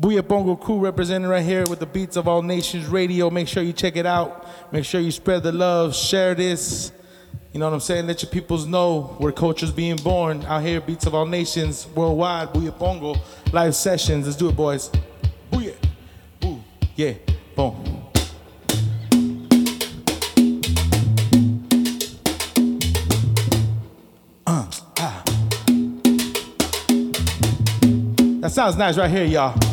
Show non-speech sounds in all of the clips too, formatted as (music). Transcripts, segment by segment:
Buyepongo Crew represented right here with the Beats of All Nations Radio. Make sure you check it out. Make sure you spread the love. Share this. You know what I'm saying? Let your peoples know where culture's being born. Out here, Beats of All Nations worldwide. Buyepongo live sessions. Let's do it, boys. Booyah. Boo. Yeah. Boom. Uh, ah. That sounds nice right here, y'all.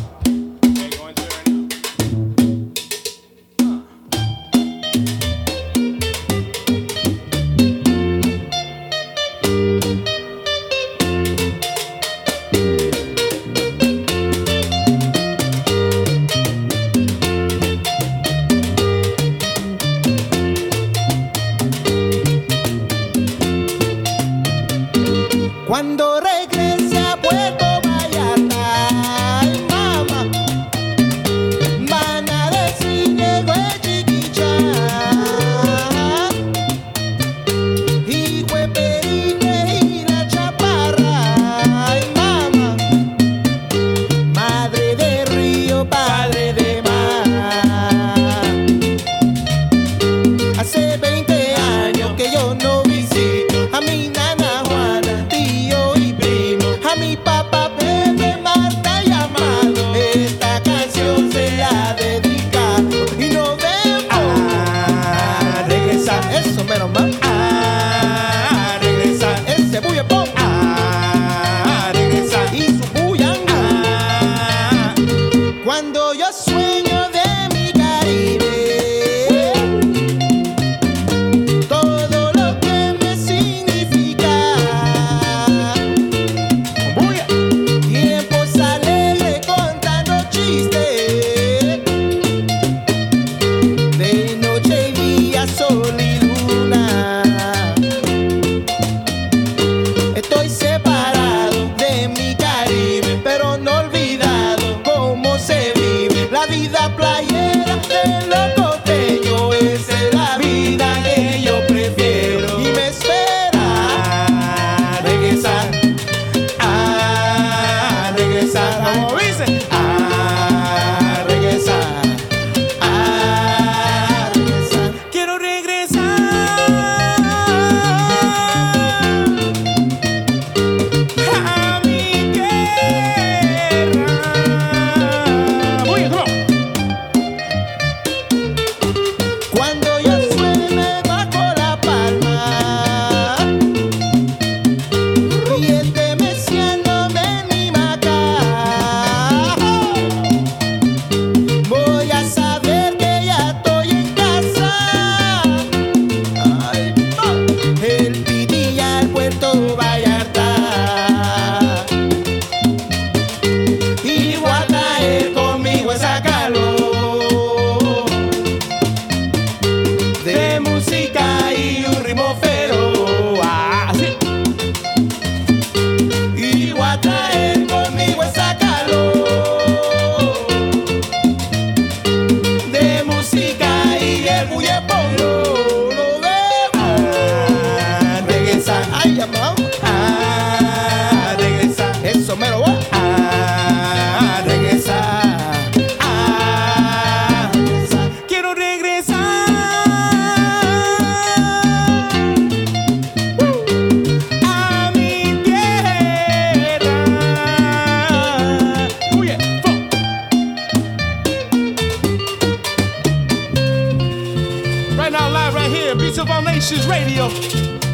out live right here, Beats of All Nations Radio.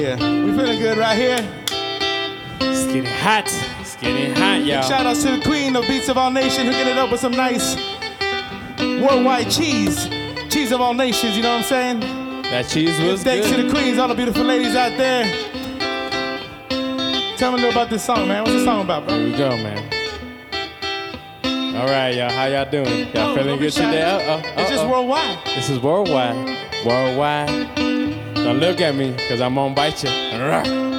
here. We feeling good right here. It's getting hot. It's getting hot, y'all. Shout outs to the queen of beats of all nation who get it up with some nice worldwide cheese. Cheese of all nations, you know what I'm saying? That cheese was thanks good. Thanks to the queens, all the beautiful ladies out there. Tell me a little about this song, man. What's the song about, bro? Here we go, man. All right, y'all. How y'all doing? Y'all oh, feeling good today? Uh, uh, uh, it's just worldwide. This is worldwide. Worldwide. Don't look at me, cause I'm gonna bite you.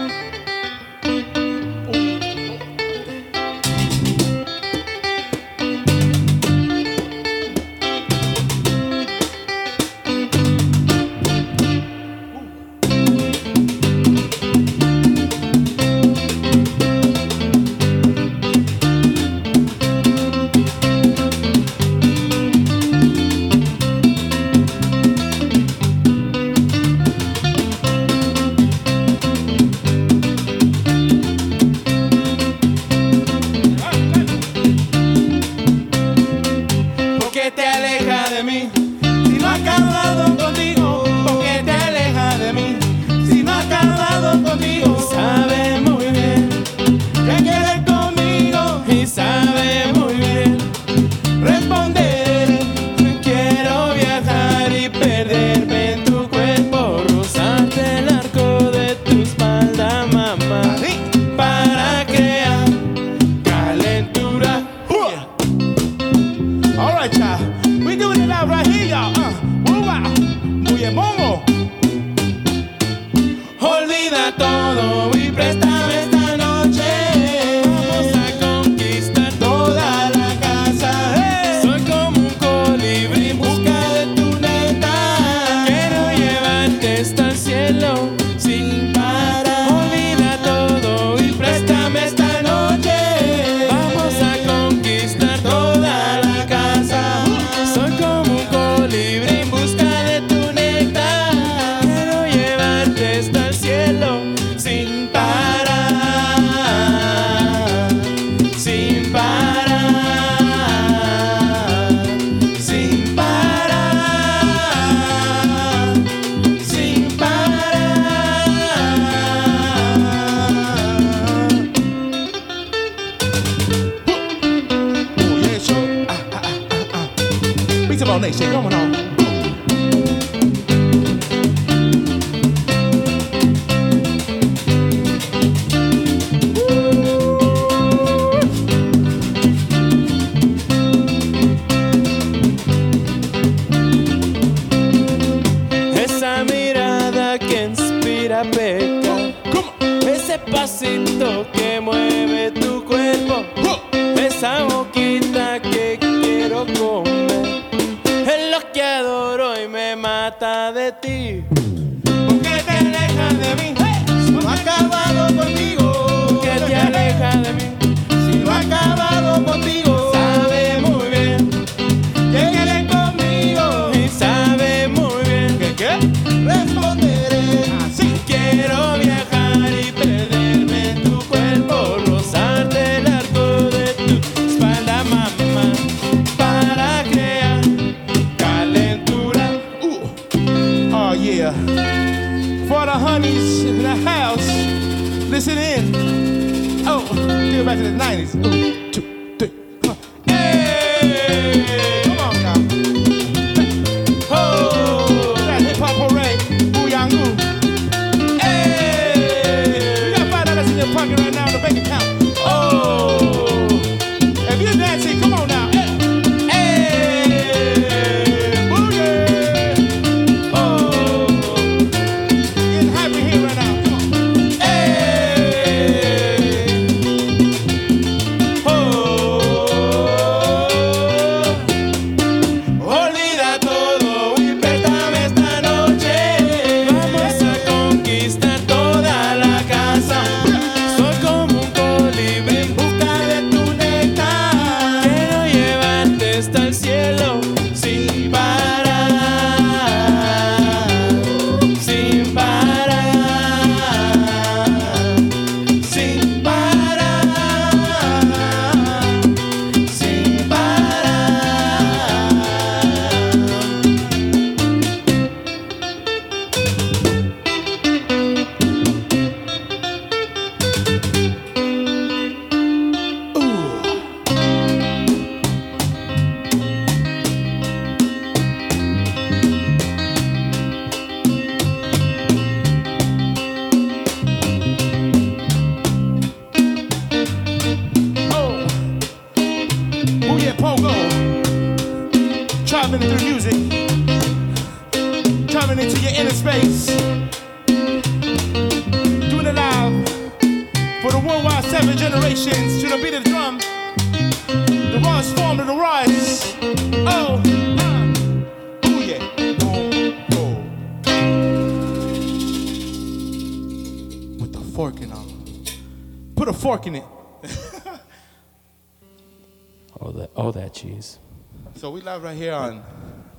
live right here on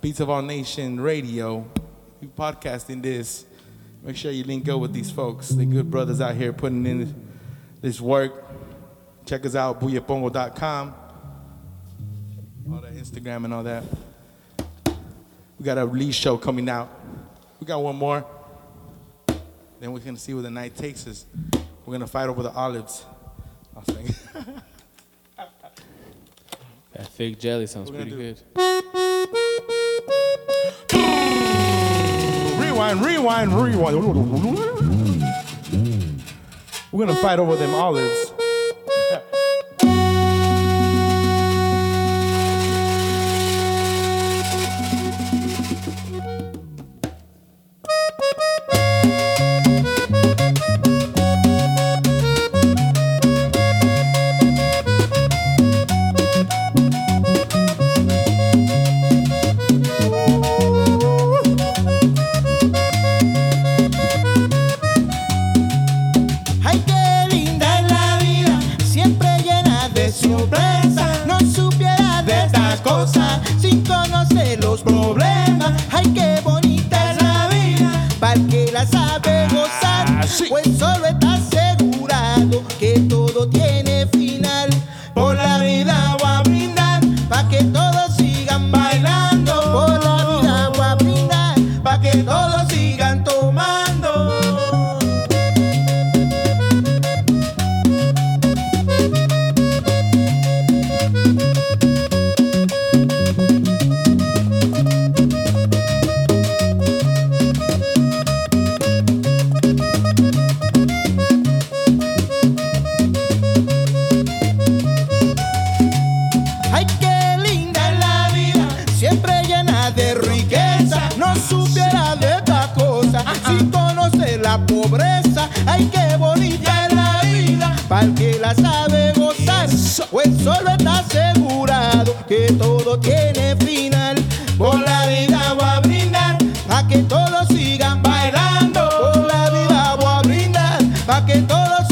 Beats of All Nation Radio. we're podcasting this. Make sure you link up with these folks. The good brothers out here putting in this work. Check us out, buyepongo.com. All that Instagram and all that. We got a release show coming out. We got one more. Then we're gonna see where the night takes us. We're gonna fight over the olives. (laughs) Fake jelly sounds pretty good. Rewind, rewind, rewind. We're gonna fight over them olives. que todo tiene final. Por la vida voy a brindar, pa' que todos sigan bailando. Por la vida voy a brindar, pa' que todos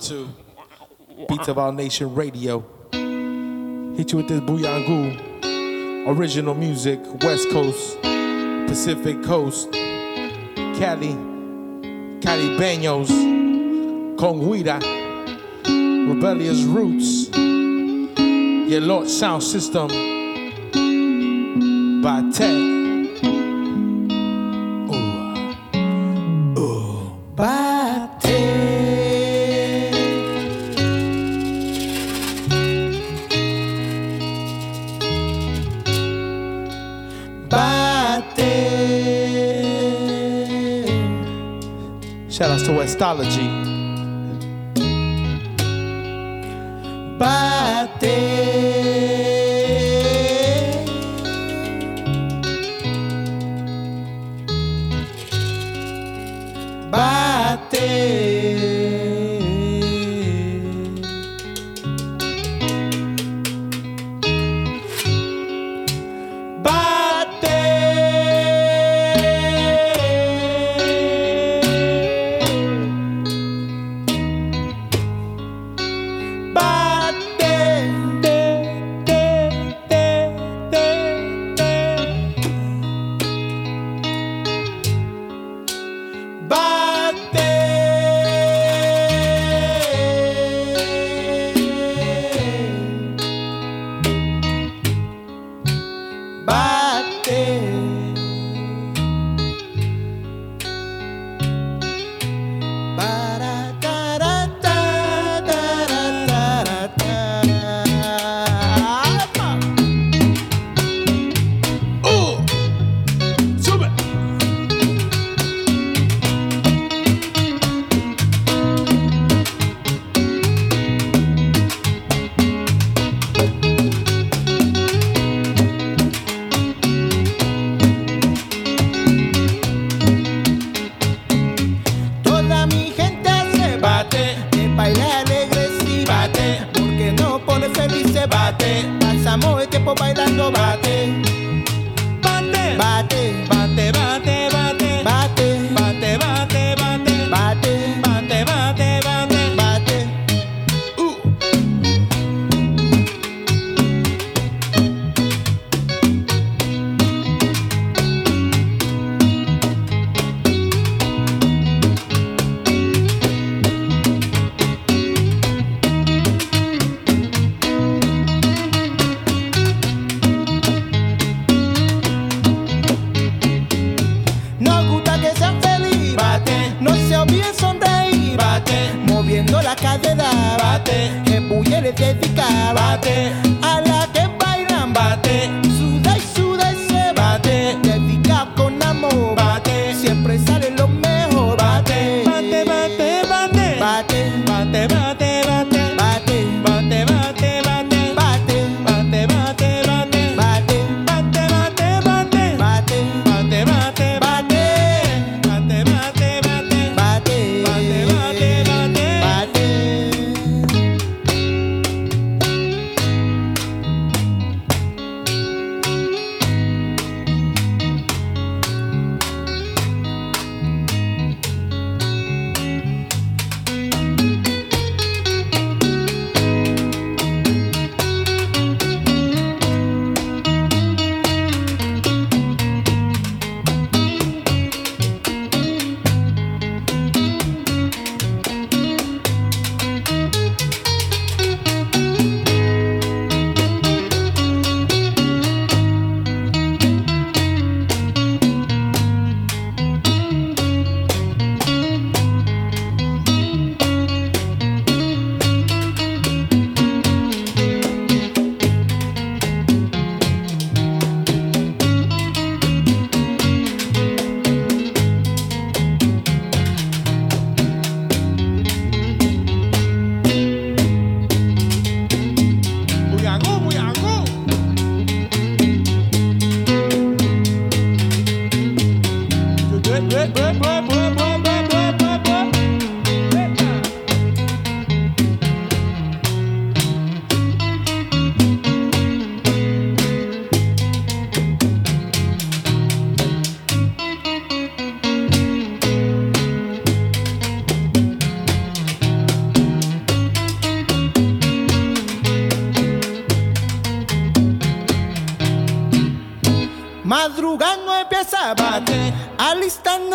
to Beats of Our Nation Radio. Hit you with this Buyepongo. Original music, West Coast, Pacific Coast, Cali, Cali Banos, Conguida, Rebellious Roots, Your Lord Sound System by Tech. Christology.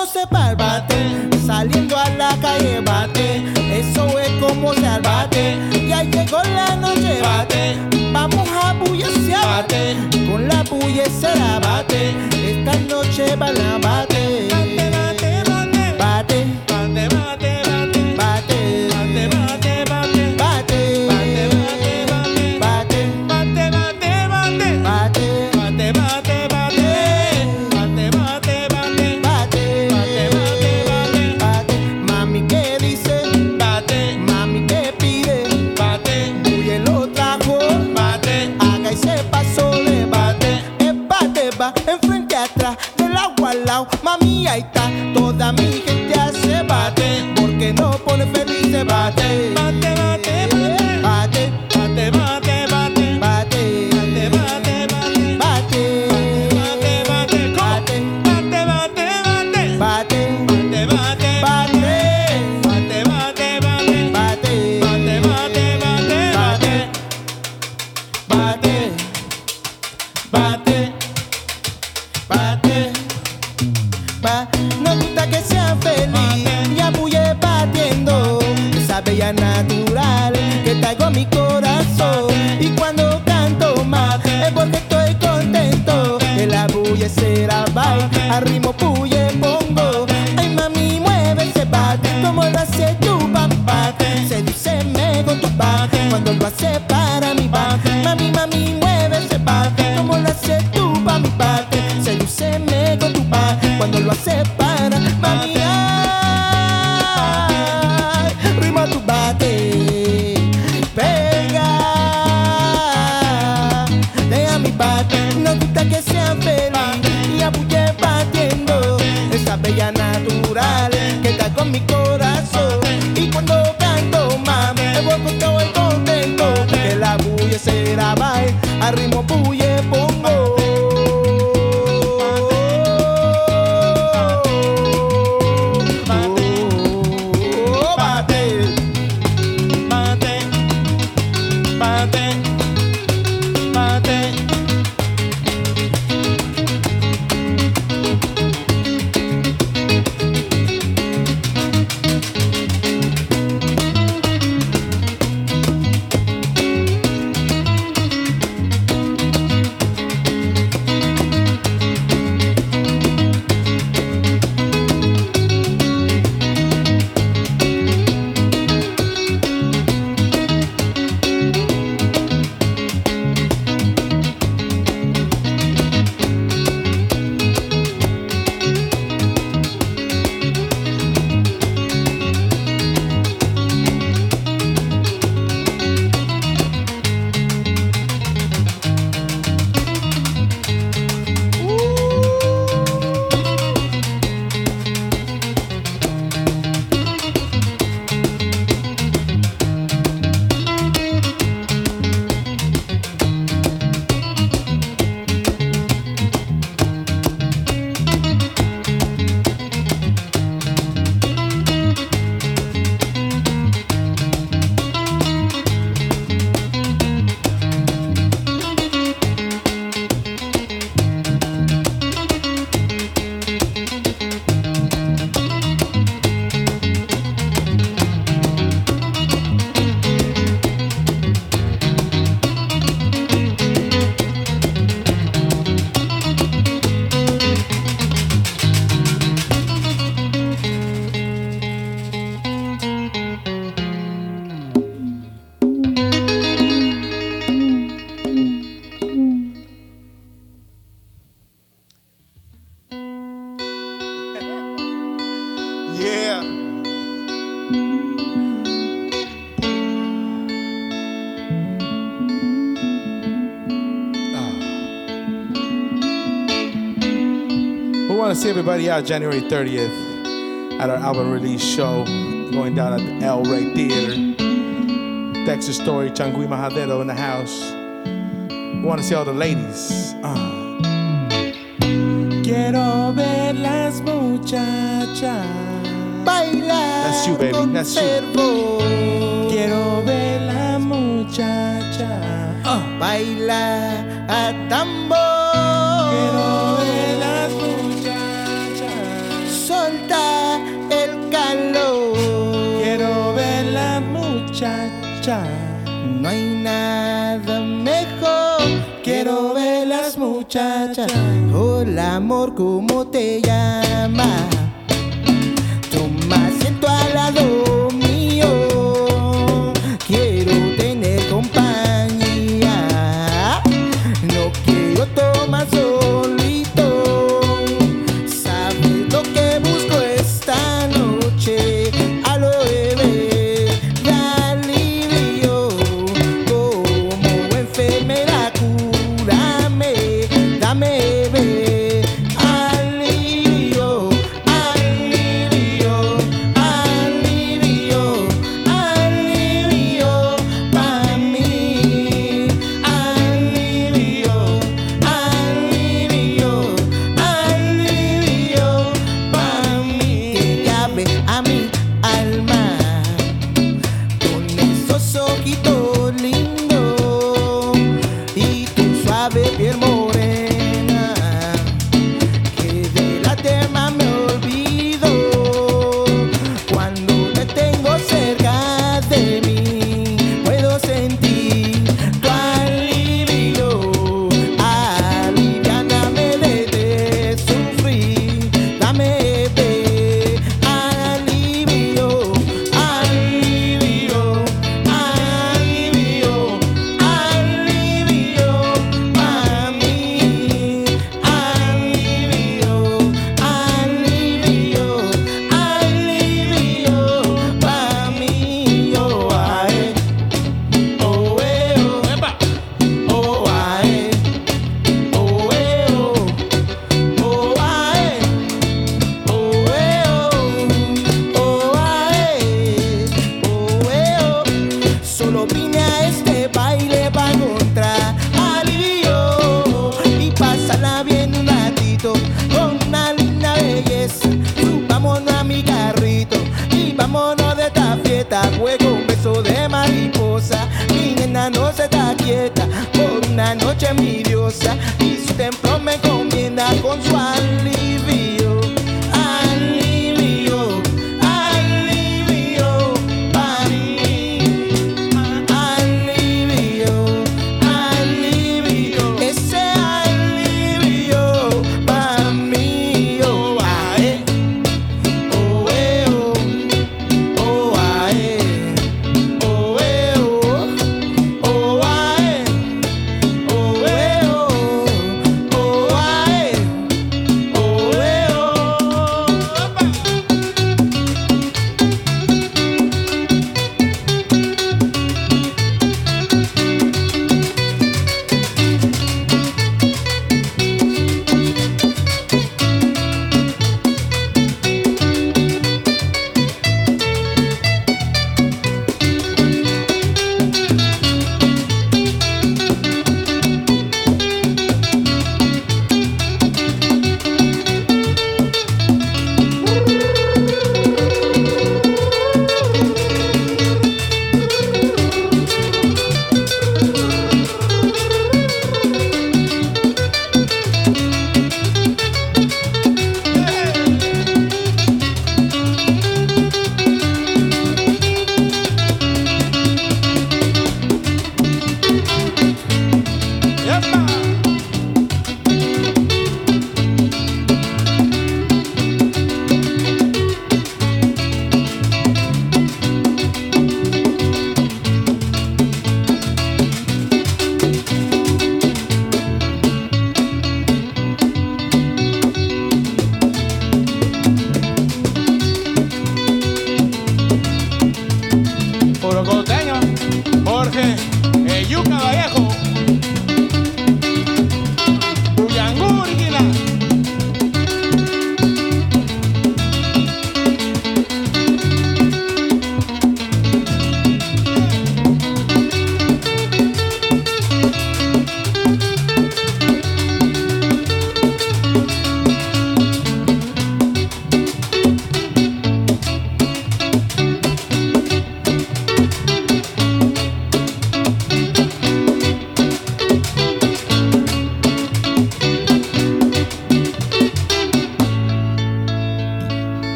No para el bate, saliendo a la calle bate, eso es como se al ya llegó la noche bate, vamos a bullecer bate, con la bullecera bate, esta noche va la bate. everybody out January 30th at our album release show going down at the El Rey Theater. Texas Story, Changui Majadero in the house. We want to see all the ladies. Uh. Quiero ver las muchachas. Bailar That's you, baby. That's you. Quiero ver la muchacha. Uh. Bailar a tambor. Quiero No hay nada mejor. Quiero ver las muchachas. Hola amor, ¿cómo te llamas?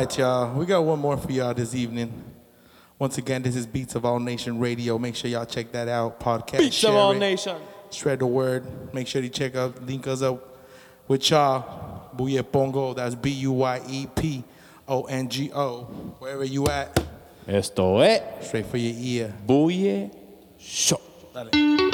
right, y'all. We got one more for y'all this evening. Once again, this is Beats of All Nation Radio. Make sure y'all check that out. Podcast. Beats of All it, Nation. Spread the word. Make sure you check up, link us up with y'all. Buyepongo. That's B U Y E P O N G O. Wherever you at. Esto es. Straight for your ear. Buye Show. Dale.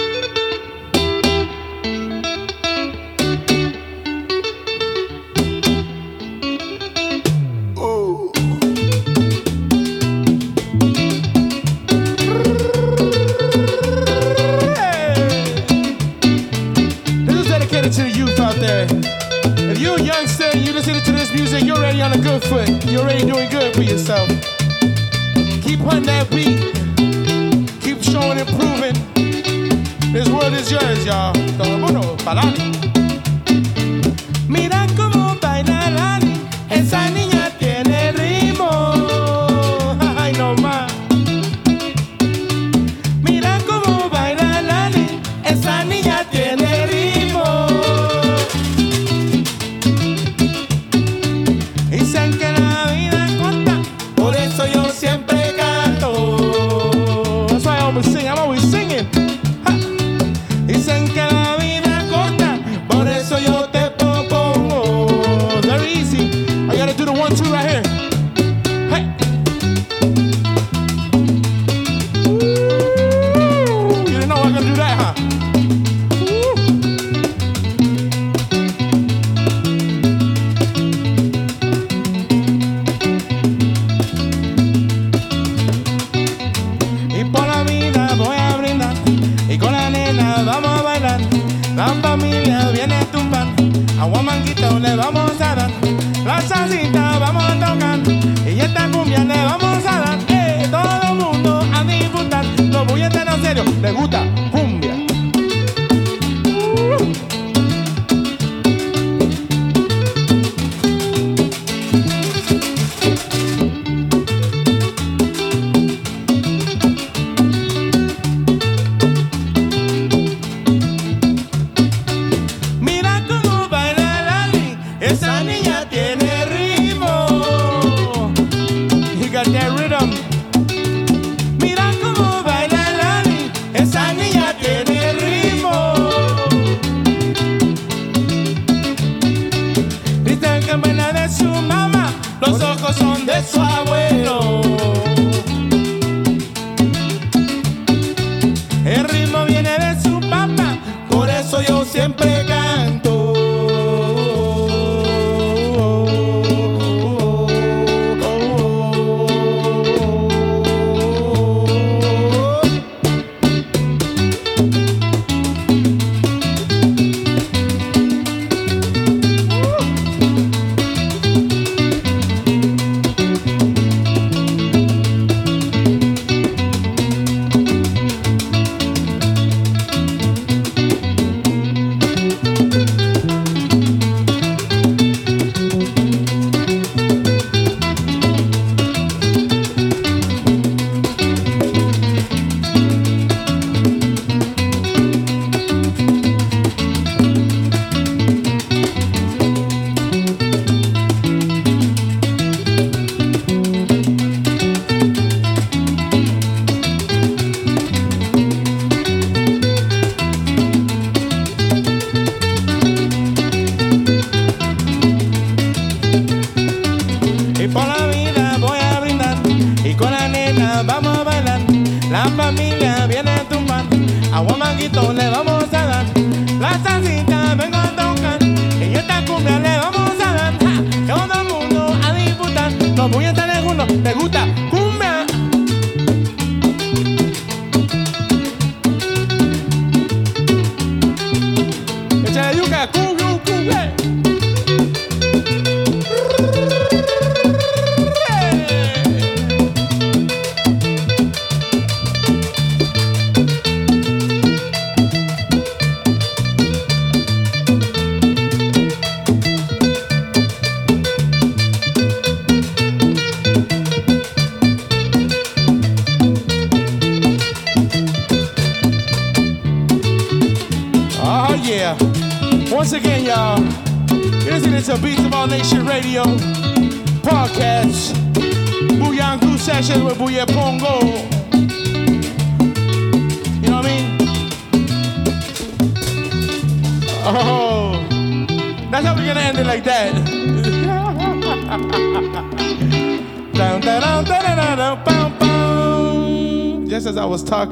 If you a youngster and you listen to this music, you're already on a good foot. You're already doing good for yourself. Keep on that beat. Keep showing and proving. This world is yours, y'all. Mira.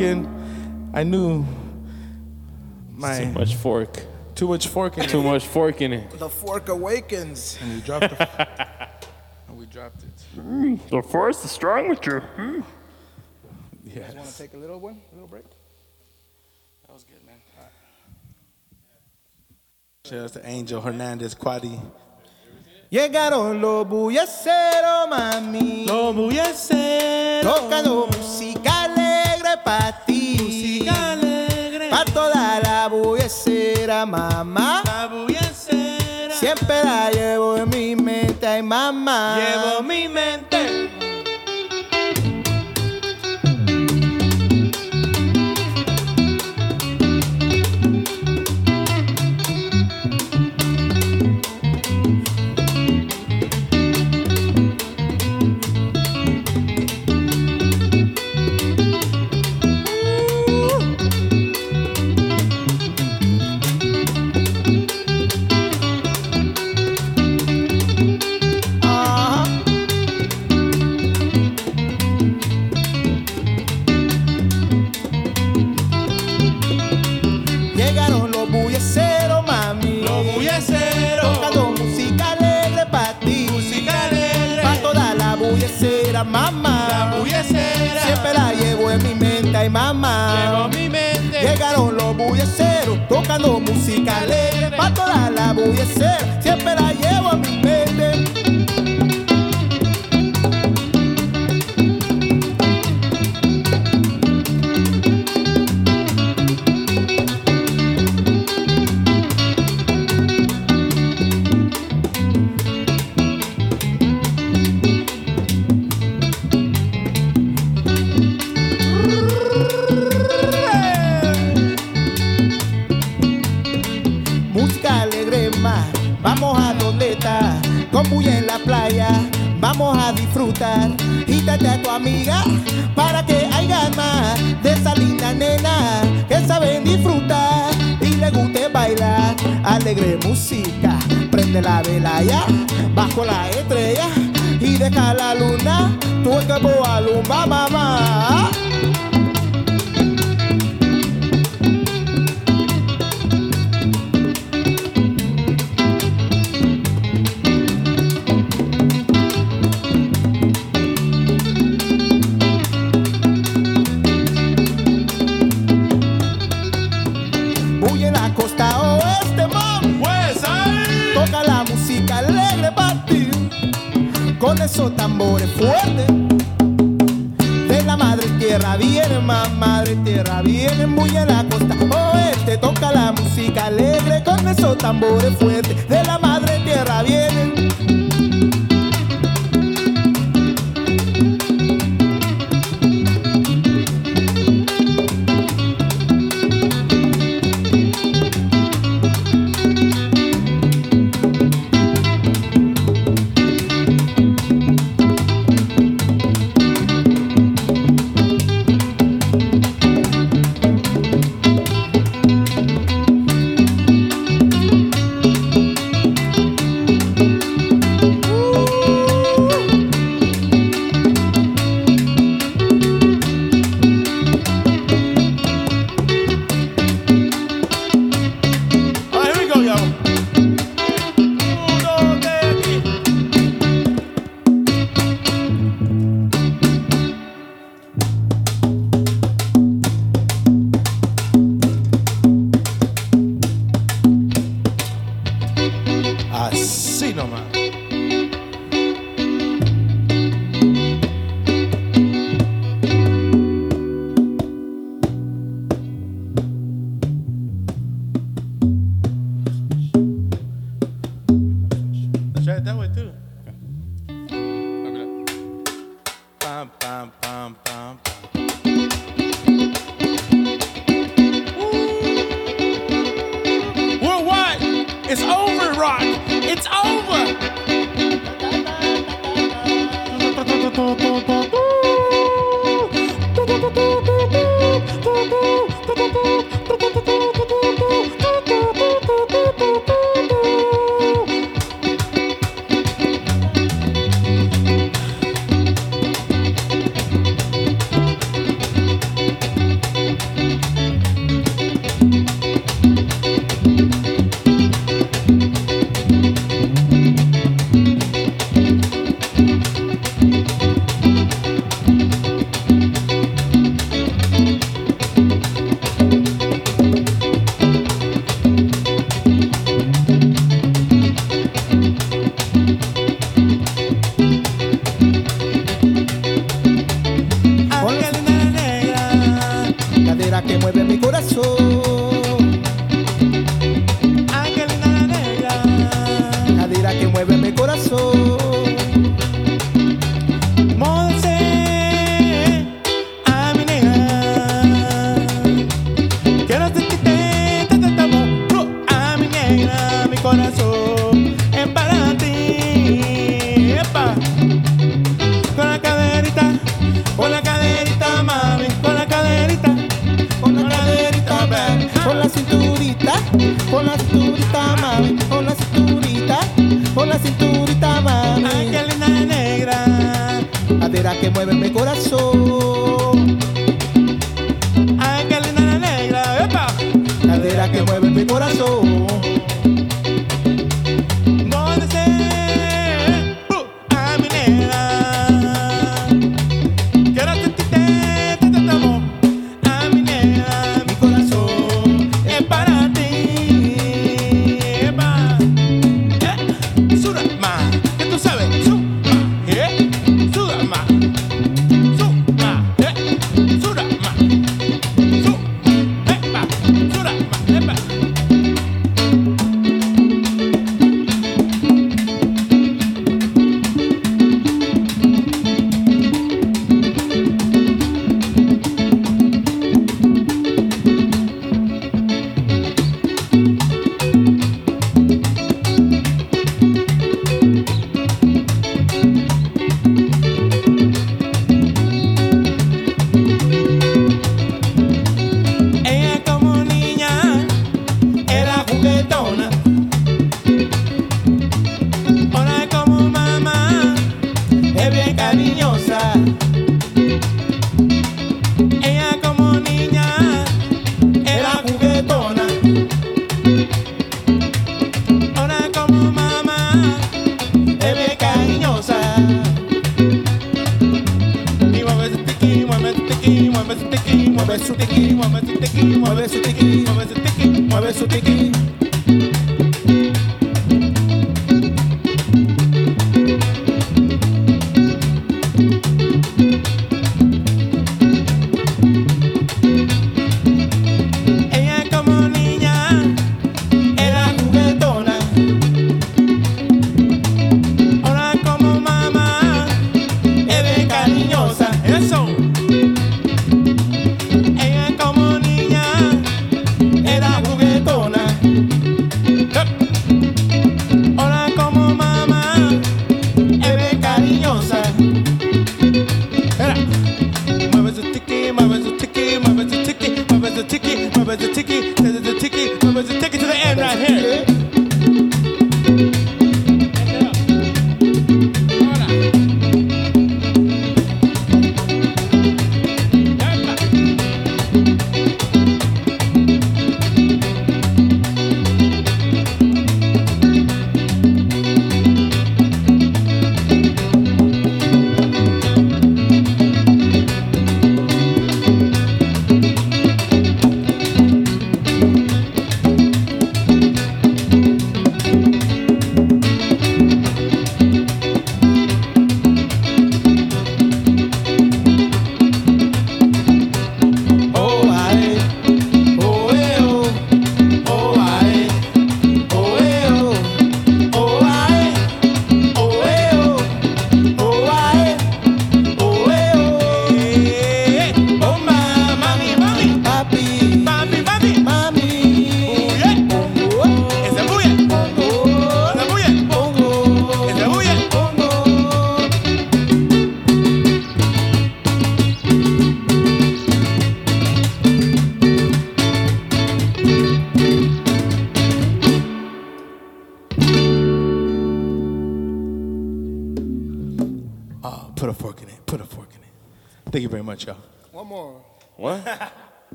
As I talking, I knew my Too much fork. too much fork in it. Too much fork in it. The fork awakens. And we dropped the, (laughs) and we dropped it. Mm, the force is strong with you. Mm. Yes. Want to take a little one? A little break? That was good, man. Shout out to Angel Hernandez Quadi. Llegaron los bulleceros, mami. Lo bullecero. Tocando música alegre pa' ti. Música alegre. Pa' toda la bullecera, mamá. La bullecera. Siempre la llevo en mi mente, ay mamá. Llevo mi mente. Ay mamá. Llevo mi mente. Llegaron los bulleceros tocando música alegre pa' toda la bullecera. Siempre la llevo en mi mente. Con bulla en la playa, vamos a disfrutar. Quítate a tu amiga para que haya más de esa linda nena que saben disfrutar y le guste bailar. Alegre música, prende la vela ya, bajo la estrella y deja la luna, tu cuerpo alumbra mamá. Esos tambores fuertes. De la madre tierra vienen, más madre tierra vienen. Bulla en la costa oeste. Toca la música alegre con esos tambores fuertes. De la madre tierra vienen.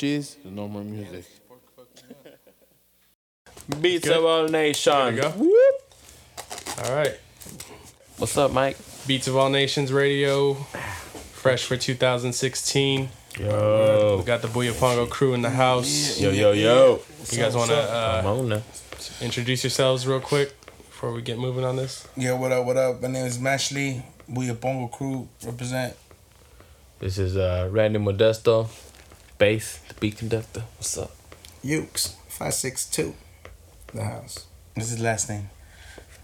Cheese. There's no more music. (laughs) Beats of all nation. There we All right. What's up, Mike? Beats of All Nations Radio, fresh for 2016. Yo. We got the Buyepongo crew in the house. Yo, yo, yo. You guys want to uh, introduce yourselves real quick before we get moving on this? Yeah, what up, what up? My name is Mashley. Buyepongo Crew represent. This is uh, Randy Modesto, bass, the beat conductor. What's up? Ukes, 562, the house. This is his last name.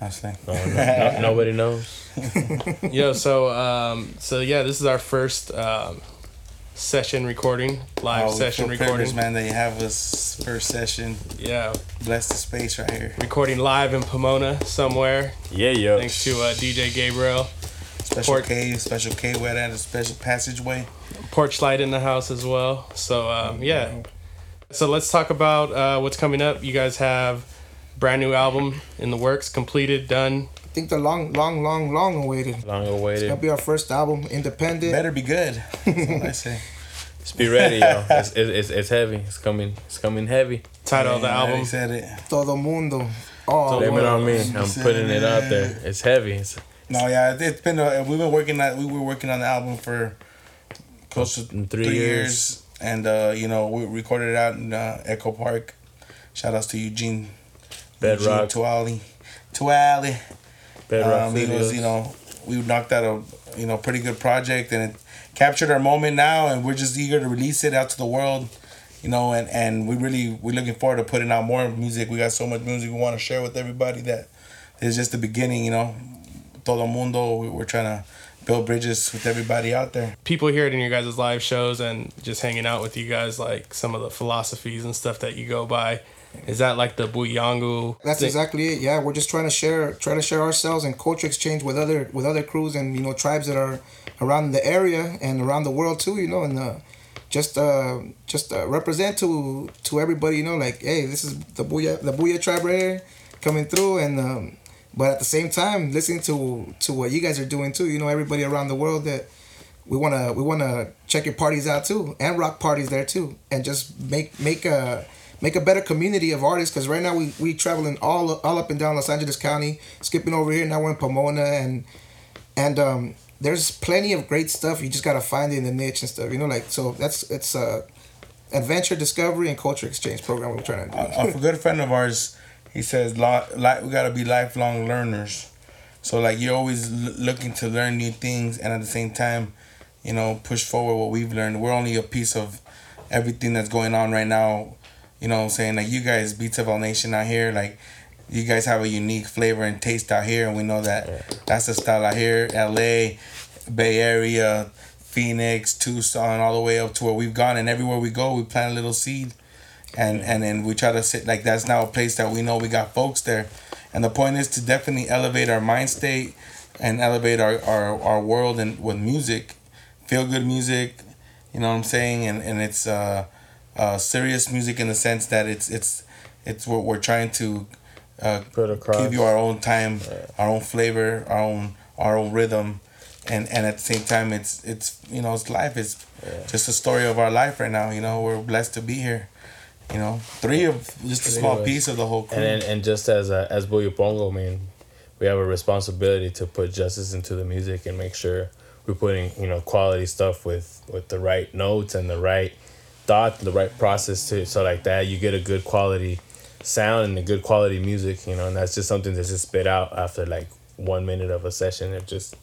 Last name. No, no, no- (laughs) nobody knows. (laughs) Yo, so um, so yeah, this is our first um, session recording, live Oh, session feel privileged, recording. man, that you have us first session. Yeah, Bless the space right here. recording live in Pomona somewhere. Yeah, yo. Thanks to uh, DJ Gabe Real. Special Port- K, special K wet and a special passageway. Porchlite in the house as well. So um, yeah. So let's talk about uh, what's coming up. You guys have brand new album in the works, completed, done. I think the long, long, long, long awaited. Long awaited. It's gonna be our first album, independent. Better be good. (laughs) I say. Just be ready, yo. It's, it's, it's, it's heavy. It's coming. It's coming heavy. Title of the Yeah, I already album. said it. Todo mundo. Oh, Blame it on me. I'm putting it out there. It's heavy. It's No, yeah, it- it's been. A, we've been working on. We were working on the album for close to Three three, years. years. and uh, you know we recorded it out in uh, Echo Park. Shout outs to Eugene, bedrock. Eugene Tuali, Tuali. Bedrock Um, it was you know we knocked out a you know pretty good project and it captured our moment now and we're just eager to release it out to the world. You know, and, and we really we're looking forward to putting out more music. We got so much music we want to share with everybody that it's just the beginning. You know, todo mundo. we- We're trying to build bridges with everybody out there. People hear it in your guys' live shows and just hanging out with you guys, like some of the philosophies and stuff that you go by. Is that like the Buyangu? That's thing? exactly it. Yeah, we're just trying to share, try to share ourselves and culture exchange with other with other crews and you know tribes that are around the area and around the world too. You know, and uh, just uh, just uh, represent to to everybody. You know, like hey, this is the Buye the Buye tribe right here coming through, and um, but at the same time listening to to what you guys are doing too. You know, everybody around the world that we wanna we wanna check your parties out too and rock parties there too and just make make a make a better community of artists because right now we we traveling all all up and down Los Angeles County skipping over here now we're in Pomona and and um there's plenty of great stuff you just gotta find it in the niche and stuff you know like so that's it's a adventure discovery and culture exchange program we're trying to do a, a good friend of ours, he says, "Li- li- we gotta be lifelong learners. So like you're always l- looking to learn new things, and at the same time, you know, push forward what we've learned. We're only a piece of everything that's going on right now. You know, what I'm saying like you guys, Beats of All Nation out here, like you guys have a unique flavor and taste out here, and we know that that's the style out here. L.A., Bay Area, Phoenix, Tucson, all the way up to where we've gone, and everywhere we go, we plant a little seed and and then we try to sit like that's now a place that we know we got folks there. And the point is to definitely elevate our mind state and elevate our our, our world and with music feel good music you know what i'm saying? And and it's uh uh serious music in the sense that it's it's it's what we're trying to uh Put across. give you our own time our own flavor our own our own rhythm. And and at the same time it's it's you know it's life. It's just a story of our life right now you know? We're blessed to be here you know three of just a small piece of the whole crew And, and and just as a, as Buyepongo, man, we have a responsibility to put justice into the music and make sure we're putting you know quality stuff with with the right notes and the right thought, the right process to so like that you get a good quality sound and a good quality music, you know, and that's just something that's just spit out after like one minute of a session. It just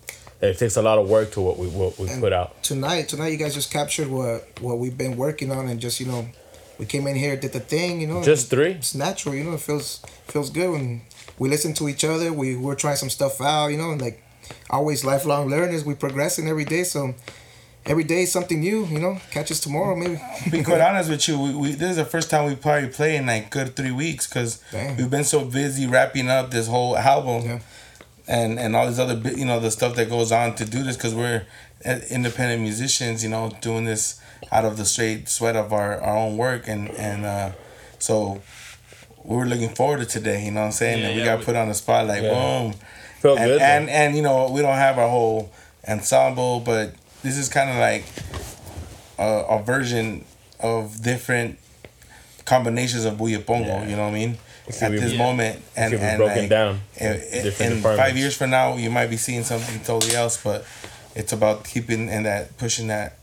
it takes a lot of work to what we what we put out. tonight tonight you guys just captured what what we've been working on and just you know we came in here did the thing you know Just three. it's natural you know it feels feels good when we listen to each other we we're trying some stuff out you know and like always lifelong learners We're progressing every day so every day is something new you know catch us tomorrow maybe (laughs) be quite honest with you, we, we this is the first time we probably play in like good three weeks because we've been so busy wrapping up this whole album, Yeah. and and all this other bit, you know, the stuff that goes on to do this because we're independent musicians, you know, doing this out of the straight sweat of our, our own work, and and uh, so we were looking forward to today. You know what I'm saying? Yeah, and we yeah, got we- put on the spot like Yeah. boom. Felt and, good. though. and and you know we don't have our whole ensemble, but this is kind of like a, a version of different combinations of Buyepongo. Yeah. You know what I mean? can At be- this yeah. moment, and and broken like, down In, into in- different in departments. five years from now, you might be seeing something totally else, but it's about keeping and that pushing that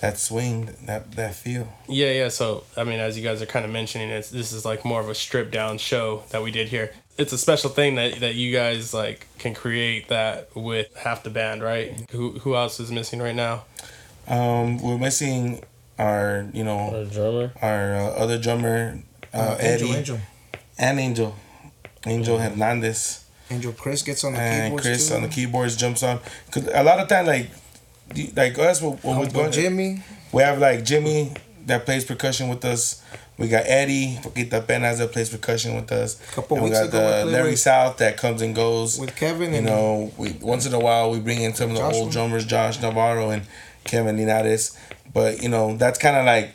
that swing, that that feel. Yeah, yeah. So, I mean, as you guys are kind of mentioning, it's this is like more of a stripped down show that we did here. It's a special thing that, that you guys like can create that with half the band, right? Who who else is missing right now? Um, we're missing our, you know, Our drummer. our uh, other drummer, uh, Eddie, angel angel and Angel, Angel Hernandez. Angel chris gets on the and keyboards Chris too. on the keyboards jumps on. Cause a lot of time, like, like us, when we're going, jimmy we have like Jimmy that plays percussion with us. We got Eddie Poquita Penas that plays percussion with us. Couple and we weeks got ago, the Larry South that comes and goes. with Kevin You know, we once in a while we bring in some of the Joshua. old drummers, Josh Navarro and Kevin Linares. But you know, that's kind of like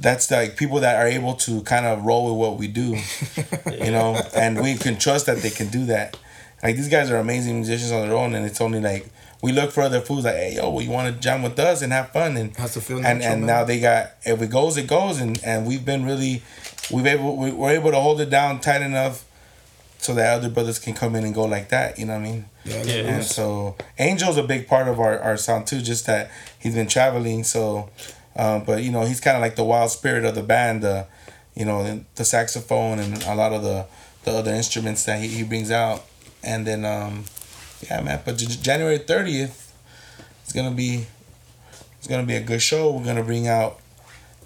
that's like people that are able to kind of roll with what we do, (laughs) you know, and we can trust that they can do that. Like these guys are amazing musicians on their own, and it's only like we look for other fools like, hey, yo, well, you want to jam with us and have fun, and Has to feel and and man. now they got if it goes, it goes, and and we've been really, we've able we, we're able to hold it down tight enough, so that other brothers can come in and go like that. You know what I mean? yeah, Yeah. And so Angel's a big part of our, our sound too, just that he's been traveling. So, um, but you know, he's kind of like the wild spirit of the band, the, you know, the, saxophone and a lot of the, the other instruments that he, he brings out. And then, um, yeah, man, but J- January 30th, it's to be, it's to be a good show. We're to bring out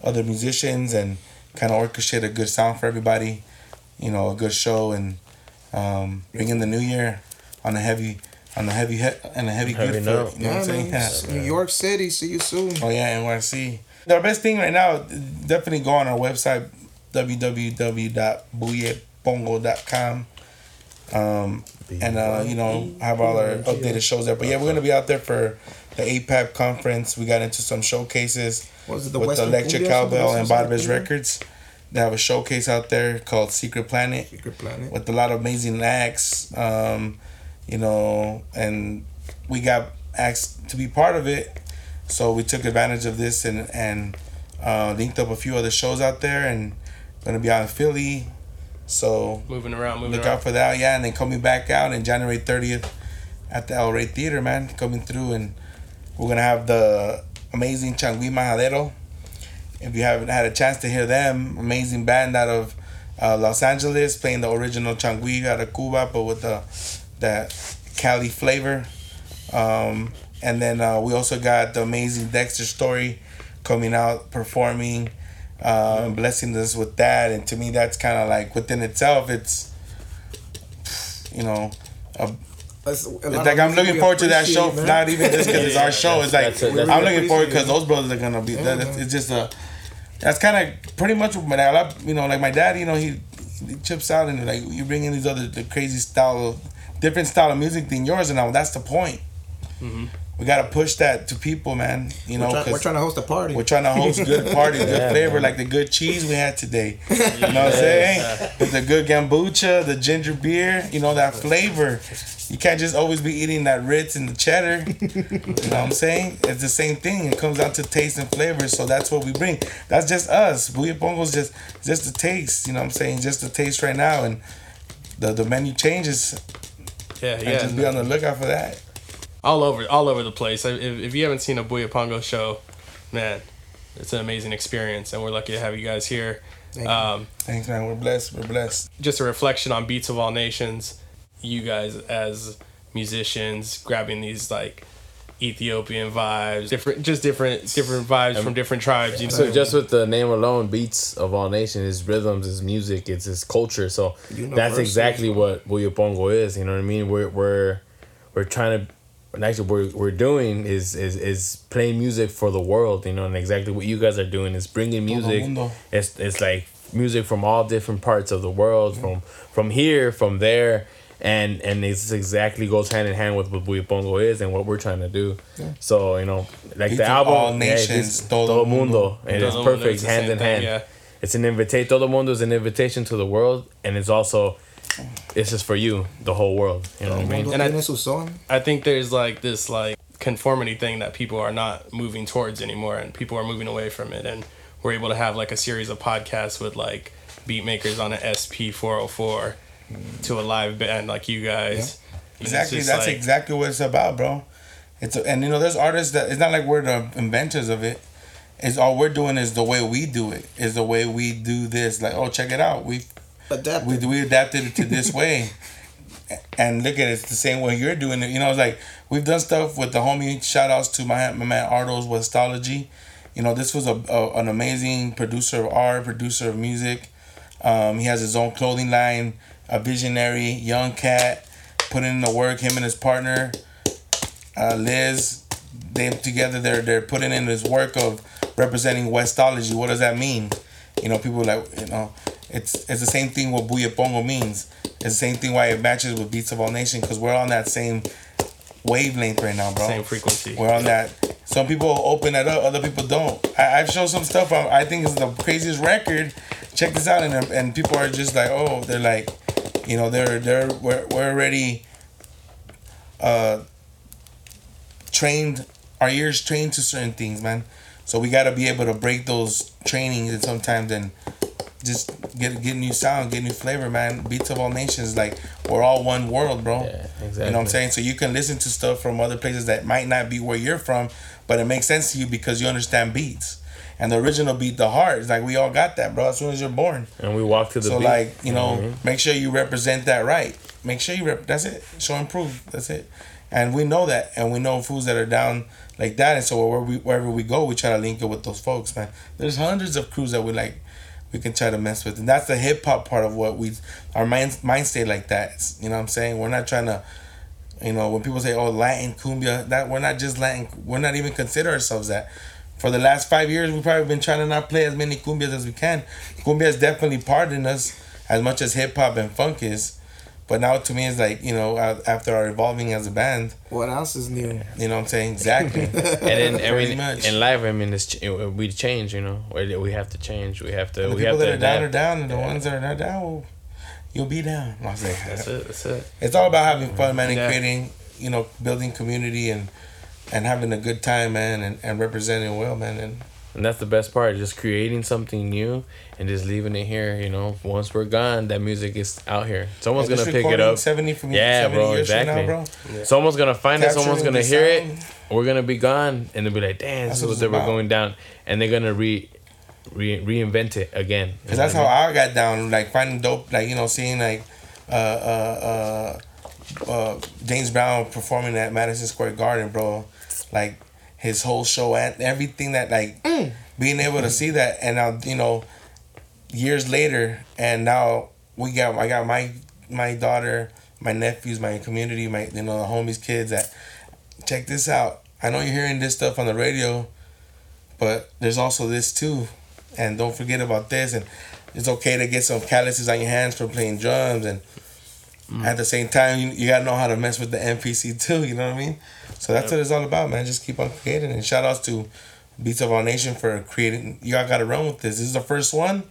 other musicians and kind of orchestrate a good sound for everybody, you know, a good show and, um, bring in the new year on a heavy on a heavy he- and a heavy, Heavy good note. foot. You know yeah, what I'm saying? Yeah. New York City. See you soon. Oh yeah, NYC. The best thing right now, definitely go on our website www.buyepongo.com. Um, and uh, you know have all our updated shows there. But yeah, we're gonna be out there for the APAP conference. We got into some showcases Was it the with Western Electric Cumbia Cowbell and Barbès Records. They have a showcase out there called Secret Planet Secret Planet. with a lot of amazing acts, um, you know, and we got asked to be part of it, so we took advantage of this and and uh, linked up a few other shows out there, and gonna be out in Philly, so Moving around, moving look around. out for that, yeah, and then coming back out in January thirtieth at the El Rey Theater, man, coming through, and we're gonna have the amazing Changui Majadero. If you haven't had a chance to hear them, amazing band out of uh, Los Angeles playing the original Changui out of Cuba, but with the that Cali flavor. Um, and then uh, we also got the amazing Dexter Story coming out performing uh, and blessing us with that. And to me, that's kind of like within itself, it's you know, a That's, a lot it's of like I'm looking forward to that show. man. Not even just because it's our show. It's like that's it, that's I'm it. looking forward because those brothers are gonna be. that, it's just a. That's kind of pretty much what my dad. You know, like my dad. You know, he, he chips out and like you bring in these other the crazy style, of, different style of music than yours, and now that's the point. Mm-hmm. We gotta push that to people, man. You know, We're, try- we're 'cause trying to host a party. we're trying to host good (laughs) party, good Yeah, flavor, man. like the good cheese we had today. (laughs) You know what I'm saying? With the good kombucha, the ginger beer, you know, that flavor. You can't just always be eating that Ritz and the cheddar. You know what I'm saying? It's the same thing. It comes down to taste and flavor. So that's what we bring. That's just us. Buyepongo's just just the taste. You know what I'm saying? Just the taste right now. And the, the menu changes. Yeah, yeah. just be on the lookout for that. all over all over the place. If, if you haven't seen a Buyepongo show, man, it's an amazing experience, and we're lucky to have you guys here. Thank you. Um, Thanks, man. We're blessed. We're blessed. just a reflection on Beats of All Nations. You guys as musicians grabbing these like Ethiopian vibes, different, just different, different vibes from um, different tribes. You know, So just with the name alone, beats of all nations, his rhythms, his music, it's his culture. So that's exactly what Buye is. You know what I mean? We're we're we're trying to. And actually, what we're, we're doing is, is is playing music for the world, you know, and exactly what you guys are doing is bringing music. It's it's like music from all different parts of the world, from from here, from there, and and it's exactly goes hand in hand with what Buyepongo is and what we're trying to do. So you know, like Beats the album, all yeah, nations, it's todo todo mundo. mundo, and it's Todo mundo, perfect it's hand in thing, hand. yeah. It's an invitation. Todo mundo is an invitation to the world, and it's also it's just for you, the whole world. You know what I mean? And I- Tiene su son. I think there's like this like conformity thing that people are not moving towards anymore, and people are moving away from it. And we're able to have like a series of podcasts with like beat makers on an SP 404 to a live band like you guys. And it's Exactly. That's like- exactly what it's about, bro. It's a, and you know, there's artists that it's not like we're the inventors of it. It's all we're doing is the way we do it. Is the way we do this. Like, oh, check it out. We Adapt. we we adapted it to this (laughs) way. And look at it, it's the same way you're doing it. You know, it's like we've done stuff with the homie. Shout outs to my my man Ardo's Westology. You know, this was a, a an amazing producer of art, producer of music. Um, he has his own clothing line, a visionary young cat, putting in the work. Him and his partner, uh, Liz, they together they're they're putting in this work of representing Westology. What does that mean? You know, people like you know, it's it's the same thing what Buyepongo means. It's the same thing why it matches with Beats of All Nation because we're on that same wavelength right now, bro. Same frequency. We're on that. Some people open that up, other people don't. I, I've shown some stuff. I, I think it's the craziest record. Check this out, and and people are just like, oh, they're like, you know, they're they're we're, we're already uh trained. Our ears trained to certain things, man. So we got to be able to break those trainings and sometimes and just get get new sound, get new flavor, man. Beats of all nations, like we're all one world, bro. Yeah, You know what I'm saying? So you can listen to stuff from other places that might not be where you're from, but it makes sense to you because you understand beats. And the original beat, the heart, is like we all got that, bro. As soon as you're born. And we walk to the So beat. like you know, mean? make sure you represent that right. Make sure you rep. That's it. Show and prove. That's it. And we know that, and we know fools that are down like that. And so wherever we, wherever we go, we try to link it with those folks, man. There's hundreds of crews that we like. We can try to mess with, and that's the hip hop part of what we our mind mind state like that. It's, you know what I'm saying? We're not trying to. You know, when people say, "Oh, Latin cumbia," that we're not just Latin. We're not even consider ourselves that. For the last five years, we've probably been trying to not play as many cumbias as we can. Cumbia is definitely part in us as much as hip hop and funk is. But now to me, it's like you know, uh, after our evolving as a band, What else is new? you know what I'm saying? Exactly. (laughs) and then I mean, much. in life, I mean, it's ch- we change. You know, we we have to change. We have to. the we people have to that are down are down, and the ones that are not down, well, you'll be down. I was like, That's it. That's it. it's all about having fun, man, and Yeah. creating, you know, building community and and having a good time, man, and, and representing well, man, and And that's the best part, just creating something new and just leaving it here. You know, once we're gone, that music is out here. Someone's and gonna pick it up. Seventy from Yeah, 70 bro, years from exactly. now, bro. Someone's gonna find it. Someone's gonna the hear it. We're gonna be gone, and they'll be like, "Damn, That's this is what what it's they were going down," and they're gonna re, re reinvent it again. Cause that's how I mean? I got down, like finding dope, like you know, seeing like uh uh uh, uh James Brown performing at Madison Square Garden, bro. Like his whole show and everything that like being able to see that, and now you know, years later, and now we got I got my my daughter, my nephews, my community, my you know the homies, kids that check this out. I know you're hearing this stuff on the radio, but there's also this too, and don't forget about this. And it's okay to get some calluses on your hands for playing drums, and Mm. at the same time, you, you gotta know how to mess with the MPC too. You know what I mean? So that's what it's all about, man. Just keep on creating. And shout outs to Beats of All Nation for creating. You all gotta run with this. This is the first one.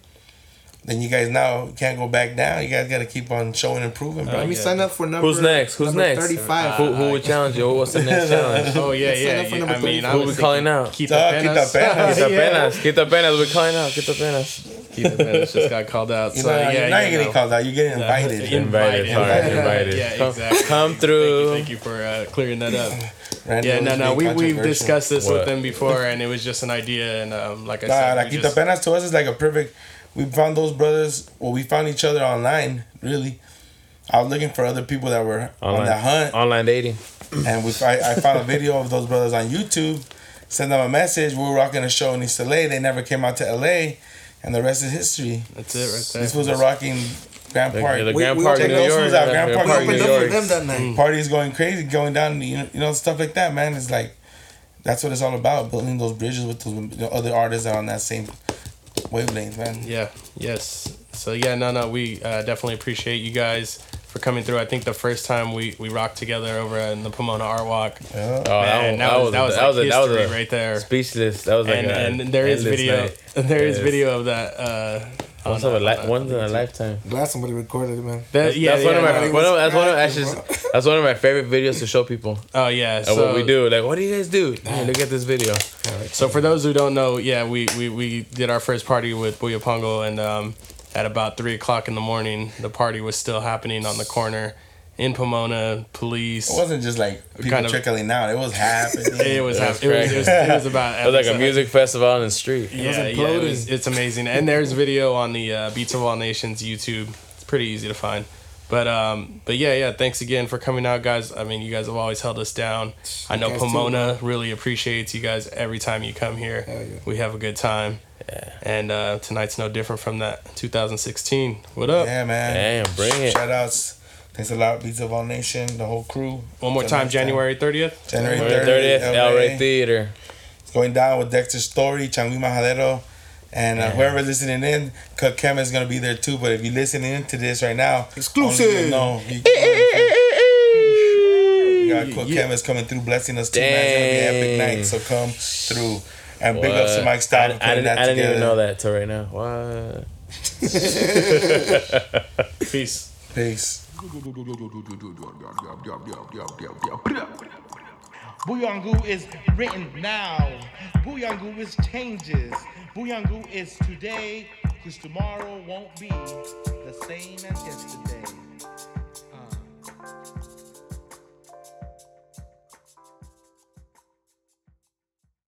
Then you guys now can't go back down. You guys gotta keep on showing and proving, bro. Let me yeah. sign up for number. Who's next? Who's next? Thirty-five. Who, who would challenge you? What's the next (laughs) challenge? Oh yeah, Sign yeah. up for yeah. number I mean, Who was we calling out? Keep the Quita penas. Penas. Quita (laughs) Yeah. penas. Quita penas. We're calling out. Quita penas. Keep the penas just got called out. You So know, yeah, now yeah, you're getting no. called out. You're getting invited. Yeah. Invited. Invited. Sorry, Yeah. invited. Yeah, Come- exactly. Come Thank through. you, thank you for uh, clearing that up. (laughs) Randy Yeah, no, no, we we've discussed this What? with them before, and it was just an idea, and um, like I Nah, said, La we Quita just, Penas to us is like a perfect. We found those brothers. Well, we found each other online. Really, I was looking for other people that were on the hunt, online dating. and we I, I found a video of those brothers on YouTube. Sent them a message. We were rocking a show in East LA. They never came out to LA, and the rest is history. that's it right there. This was a rocking Grand Park. The, the We- Grand we Park check in New those York. fools out, yeah, Grand Park We Park in in opened New up York. for them that night. Parties going crazy, going down. You know, you know stuff like that, man. It's like that's what it's all about. Building those bridges with those you know, other artists that are on that same wavelength, man. Yeah. Yes. So yeah, no, no, we uh, definitely appreciate you guys for coming through. I think the first time we we rocked together over in the Pomona Art Walk, Yeah. Oh, man, that, was that was, that was like a, that was history a right there. speechless. That was like and a and there is video. night. (laughs) There is Yes. video of that. Uh, Once, on, of a uh, li- on, uh, once in a lifetime. Glad somebody recorded it, man. That, yeah, that's one yeah, of my no, one of, that's one of cracking, actually (laughs) that's one of my favorite videos to show people Oh yeah. of So what we do. Like, what do you guys do? Hey, look at this video. So for those who don't know, yeah, we, we, we did our first party with Buyepongo, and um, at about three o'clock in the morning, the party was still happening on the corner in Pomona. Police. It wasn't just like people Kind of- trickling out. It was happening. (laughs) It was, It was hap- it was, it it was about. (laughs) It was like a music festival on the street. Yeah, yeah, it was, it's amazing. And there's video on the uh, Beats of All Nations YouTube. It's pretty easy to find. But um, but yeah, yeah. Thanks again for coming out, guys. I mean, you guys have always held us down. I know guys too, Pomona really appreciates you guys every time you come here. Yeah. We have a good time. And uh, tonight's no different from that. 2016. What up? Yeah, man. Damn, bring it. Shout outs. Thanks a lot, Beats of All Nation, the whole crew. One more Till time, January 30th. January January 30th, 30th, El LA. Rey Theater. It's going down with Dexter Story, Changui Majadero, and uh, whoever's listening in, Cook Chem is gonna be there too. But if you're listening into this right now, Exclusive. No, you, you eh, eh, eh, got Cook Chem is coming through, blessing us too. Man, it's gonna be an epic night. So come through and big ups to Mike Stout. I, for putting didn't, that I didn't even know that till right now. What? (laughs) Peace. Peace. Buyepongo is written now. Buyepongo is changes. Buyepongo is today, because tomorrow won't be the same as yesterday.